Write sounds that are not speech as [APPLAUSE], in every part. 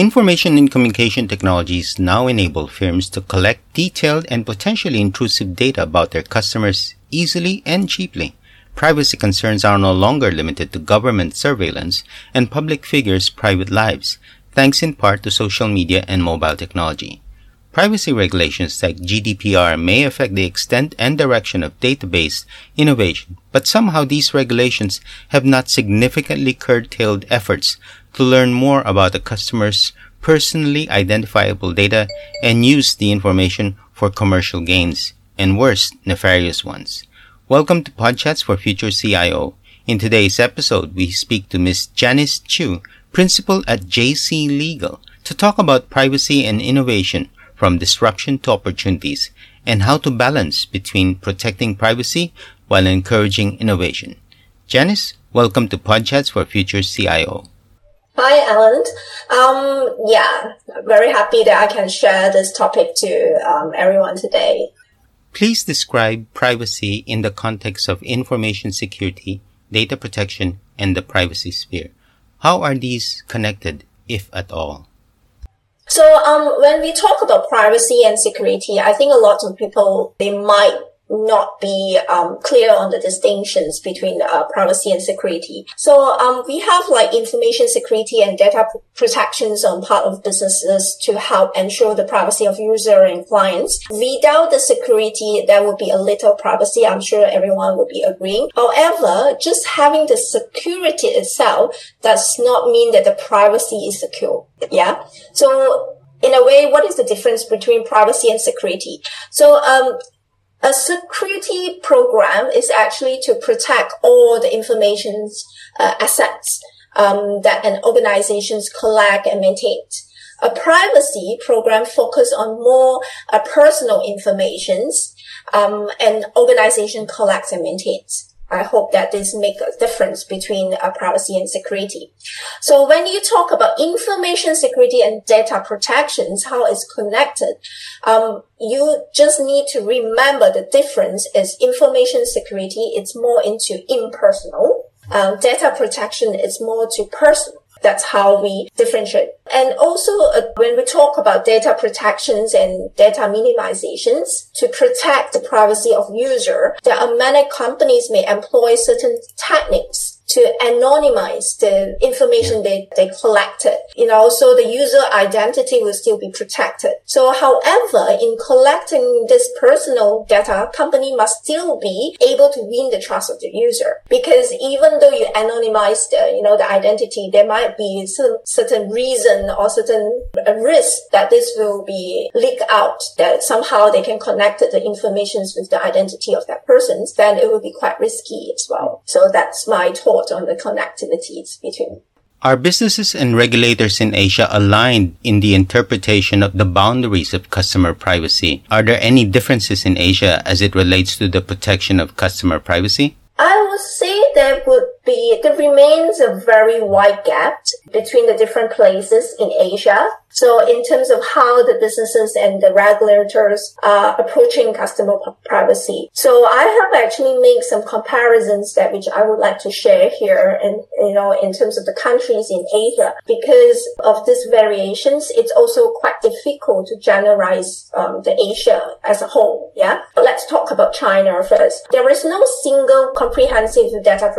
Information and communication technologies now enable firms to collect detailed and potentially intrusive data about their customers easily and cheaply. Privacy concerns are no longer limited to government surveillance and public figures' private lives, thanks in part to social media and mobile technology. Privacy regulations like GDPR may affect the extent and direction of database innovation, but somehow these regulations have not significantly curtailed efforts to learn more about the customer's personally identifiable data and use the information for commercial gains and worse, nefarious ones. Welcome to Podchats for Future CIO. In today's episode, we speak to Ms. Janice Chu, principal at JC Legal, to talk about privacy and innovation from disruption to opportunities and how to balance between protecting privacy while encouraging innovation. Janice, welcome to Podchats for Future CIO. Hi, Alan. Um, yeah, very happy that I can share this topic to um, everyone today. Please describe privacy in the context of information security, data protection, and the privacy sphere. How are these connected, if at all? So, um, when we talk about privacy and security, I think a lot of people, they might not be um, clear on the distinctions between uh, privacy and security. So um, we have like information security and data protections on part of businesses to help ensure the privacy of user and clients. Without the security, there would be a little privacy. I'm sure everyone would be agreeing. However, just having the security itself does not mean that the privacy is secure. Yeah. So in a way, what is the difference between privacy and security? So, um, a security program is actually to protect all the information uh, assets um, that an organizations collect and maintain. A privacy program focuses on more uh, personal informations um, an organization collects and maintains. I hope that this make a difference between uh, privacy and security. So when you talk about information security and data protections, how it's connected, um, you just need to remember the difference is information security. It's more into impersonal. Um, data protection is more to personal. That's how we differentiate. And also, uh, when we talk about data protections and data minimizations to protect the privacy of user, there are many companies may employ certain techniques to anonymize the information they, they collected. You know, so the user identity will still be protected. So however, in collecting this personal data, company must still be able to win the trust of the user. Because even though you anonymize the, you know, the identity, there might be some certain reason or certain risk that this will be leaked out, that somehow they can connect the information with the identity of that person, then it will be quite risky as well. So that's my thought on the connectivities between. Are businesses and regulators in Asia aligned in the interpretation of the boundaries of customer privacy? Are there any differences in Asia as it relates to the protection of customer privacy? I would say there would be, there remains a very wide gap between the different places in Asia. So in terms of how the businesses and the regulators are approaching customer privacy. So I have actually made some comparisons that which I would like to share here and, you know, in terms of the countries in Asia. Because of these variations, it's also quite difficult to generalize um, the Asia as a whole. Yeah. But let's talk about China first. There is no single comprehensive data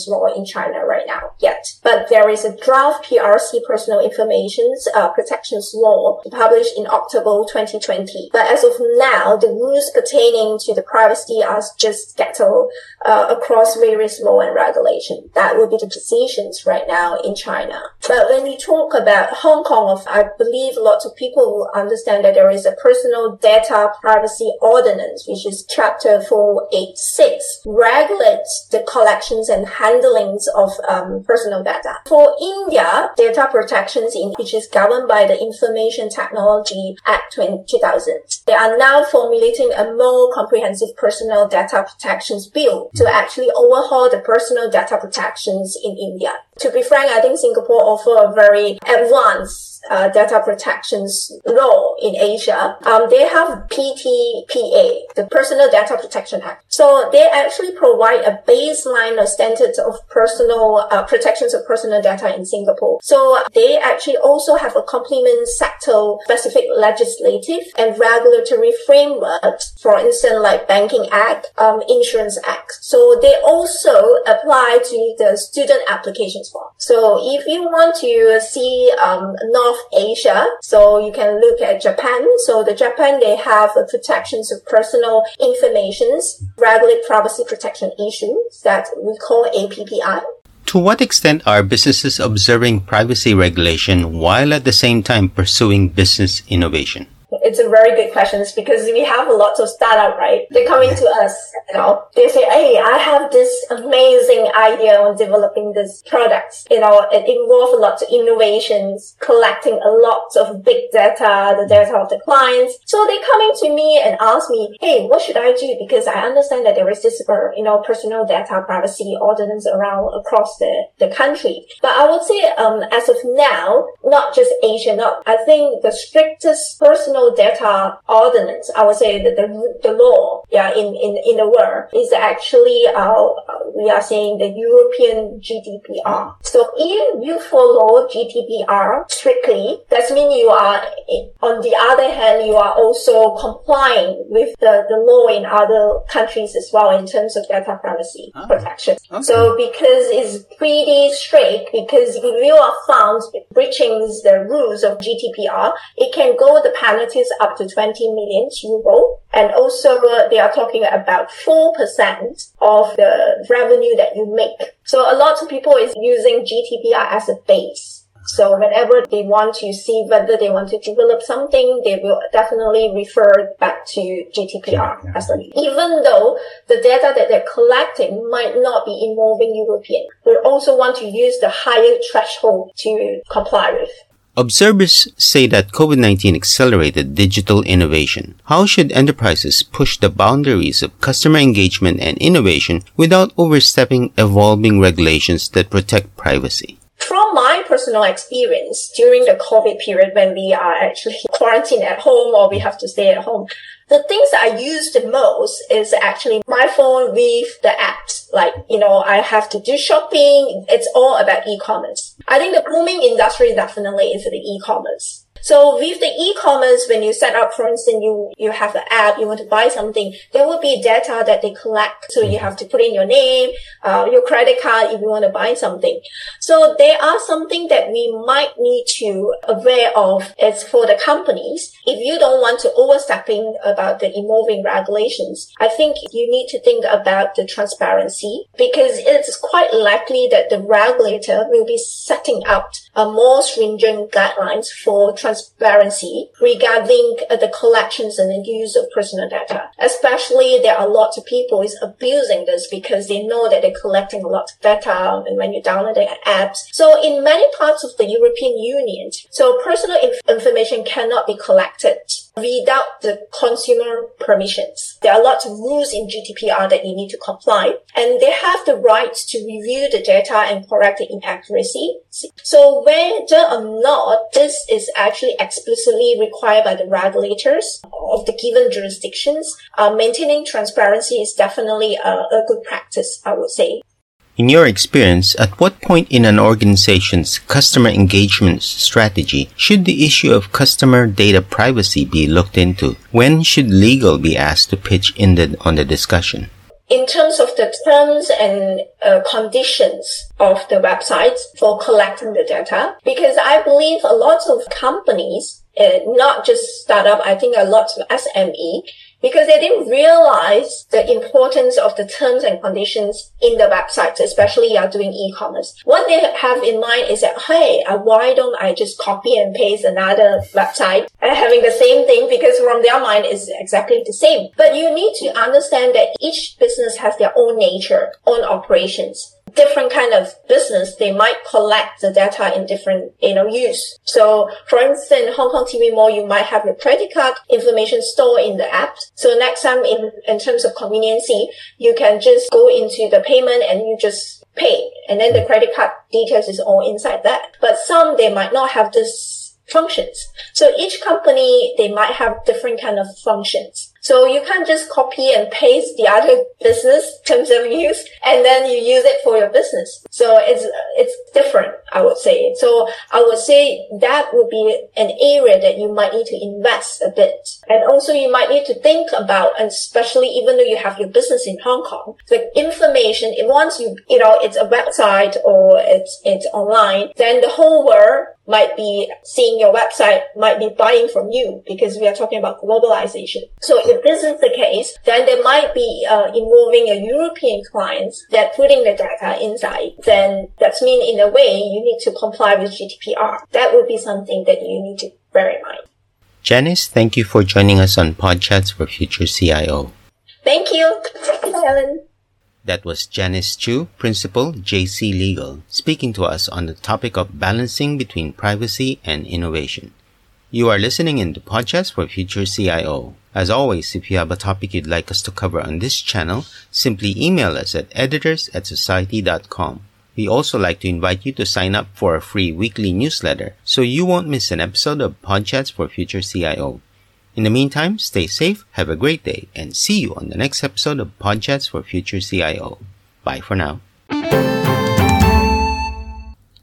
protections law in China right now yet, but there is a draft PRC personal information uh, protections law published in October 2020. But as of now, the rules pertaining to the privacy are just scattered uh, across various law and regulation. That would be the positions right now in China. But when you talk about Hong Kong, I believe lots of people will understand that there is a personal data privacy ordinance, which is chapter 486, regulates the collections and handlings of um, personal data. For India, data protections in which is governed by the Information Technology Act 2000. They are now formulating a more comprehensive personal data protections bill to actually overhaul the personal data protections in India. To be frank, I think Singapore offer a very advanced uh, data protections law in Asia, um, they have PDPA, the Personal Data Protection Act. So they actually provide a baseline of standards of personal uh, protections of personal data in Singapore. So they actually also have a complement sector specific legislative and regulatory frameworks. For instance, like Banking Act, um, Insurance Act. So they also apply to the student applications form. So if you want to see um, North Asia, so you can look at Japan. So the Japan they have protections of personal informations, regulate privacy protection issues that we call APPI. To what extent are businesses observing privacy regulation while at the same time pursuing business innovation? It's a very good question It's because we have a lot of startup, right? They're coming to us, you know, they say, Hey, I have this amazing idea on developing this product. You know, it involves a lot of innovations, collecting a lot of big data, the data of the clients. So they're coming to me and ask me, Hey, what should I do? Because I understand that there is this, uh, you know, personal data privacy ordinance around across the, the country. But I would say, um, as of now, not just Asia, not, I think the strictest personal data ordinance, I would say that the, the law, yeah, in, in, in the world is actually, uh, we are saying the European GDPR. So if you follow GDPR strictly, that means you are, on the other hand, you are also complying with the, the law in other countries as well in terms of data privacy oh. protection. Okay. So because it's pretty strict, because if you are found breaching the rules of GDPR, it can go the penalties up to 20 million euro. And also uh, they are talking about 4% of the revenue that you make. So a lot of people is using GDPR as a base. So whenever they want to see whether they want to develop something, they will definitely refer back to GDPR yeah, as a, even though the data that they're collecting might not be involving European. They also want to use the higher threshold to comply with. Observers say that COVID-19 accelerated digital innovation. How should enterprises push the boundaries of customer engagement and innovation without overstepping evolving regulations that protect privacy? From my personal experience during the COVID period when we are actually [LAUGHS] quarantined at home or we have to stay at home, the things that I use the most is actually my phone with the apps. Like, you know, I have to do shopping. It's all about e-commerce. I think the booming industry definitely is the e-commerce. So with the e-commerce, when you set up, for instance, you, you have the app, you want to buy something, there will be data that they collect. So you have to put in your name, uh, your credit card if you want to buy something. So there are something that we might need to aware of as for the companies. If you don't want to overstepping about the evolving regulations, I think you need to think about the transparency because it's quite likely that the regulator will be setting out a more stringent guidelines for transparency transparency regarding uh, the collections and the use of personal data. Especially there are lots of people is abusing this because they know that they're collecting a lot of data and when you download the apps. So in many parts of the European Union, so personal inf- information cannot be collected without the consumer permissions. There are lots of rules in GDPR that you need to comply and they have the right to review the data and correct the inaccuracy. So whether or not this is actually explicitly required by the regulators of the given jurisdictions, uh, maintaining transparency is definitely a, a good practice, I would say. In your experience, at what point in an organization's customer engagement strategy should the issue of customer data privacy be looked into? When should legal be asked to pitch in the, on the discussion? In terms of the terms and uh, conditions of the websites for collecting the data, because I believe a lot of companies, uh, not just startup, I think a lot of SME, because they didn't realize the importance of the terms and conditions in the websites, especially you are doing e-commerce. What they have in mind is that, hey, uh, why don't I just copy and paste another website and having the same thing because from their mind is exactly the same. But you need to understand that each business has their own nature, own operations different kind of business, they might collect the data in different, you know, use. So for instance, Hong Kong TV Mall, you might have your credit card information stored in the app. So next time in, in terms of conveniency, you can just go into the payment and you just pay. And then the credit card details is all inside that. But some, they might not have this functions. So each company, they might have different kind of functions. So you can't just copy and paste the other business [LAUGHS] terms of use and then you use it for your business. So it's, it's different, I would say. So I would say that would be an area that you might need to invest a bit. And also you might need to think about, and especially even though you have your business in Hong Kong, the information, once you, you know, it's a website or it's, it's online, then the whole world might be seeing your website, might be buying from you because we are talking about globalization. So if this is the case, then there might be uh, involving a European clients that putting the data inside. Then that's mean in a way you need to comply with GDPR. That would be something that you need to bear in mind. Janice, thank you for joining us on Podchats for Future CIO. Thank you. Thank you, Helen. That was Janice Chu, Principal, JC Legal, speaking to us on the topic of balancing between privacy and innovation. You are listening in to Podchats for Future CIO. As always, if you have a topic you'd like us to cover on this channel, simply email us at editors at society.com. We also like to invite you to sign up for a free weekly newsletter so you won't miss an episode of Podchats for Future CIO. In the meantime, stay safe, have a great day, and see you on the next episode of Podchats for Future CIO. Bye for now.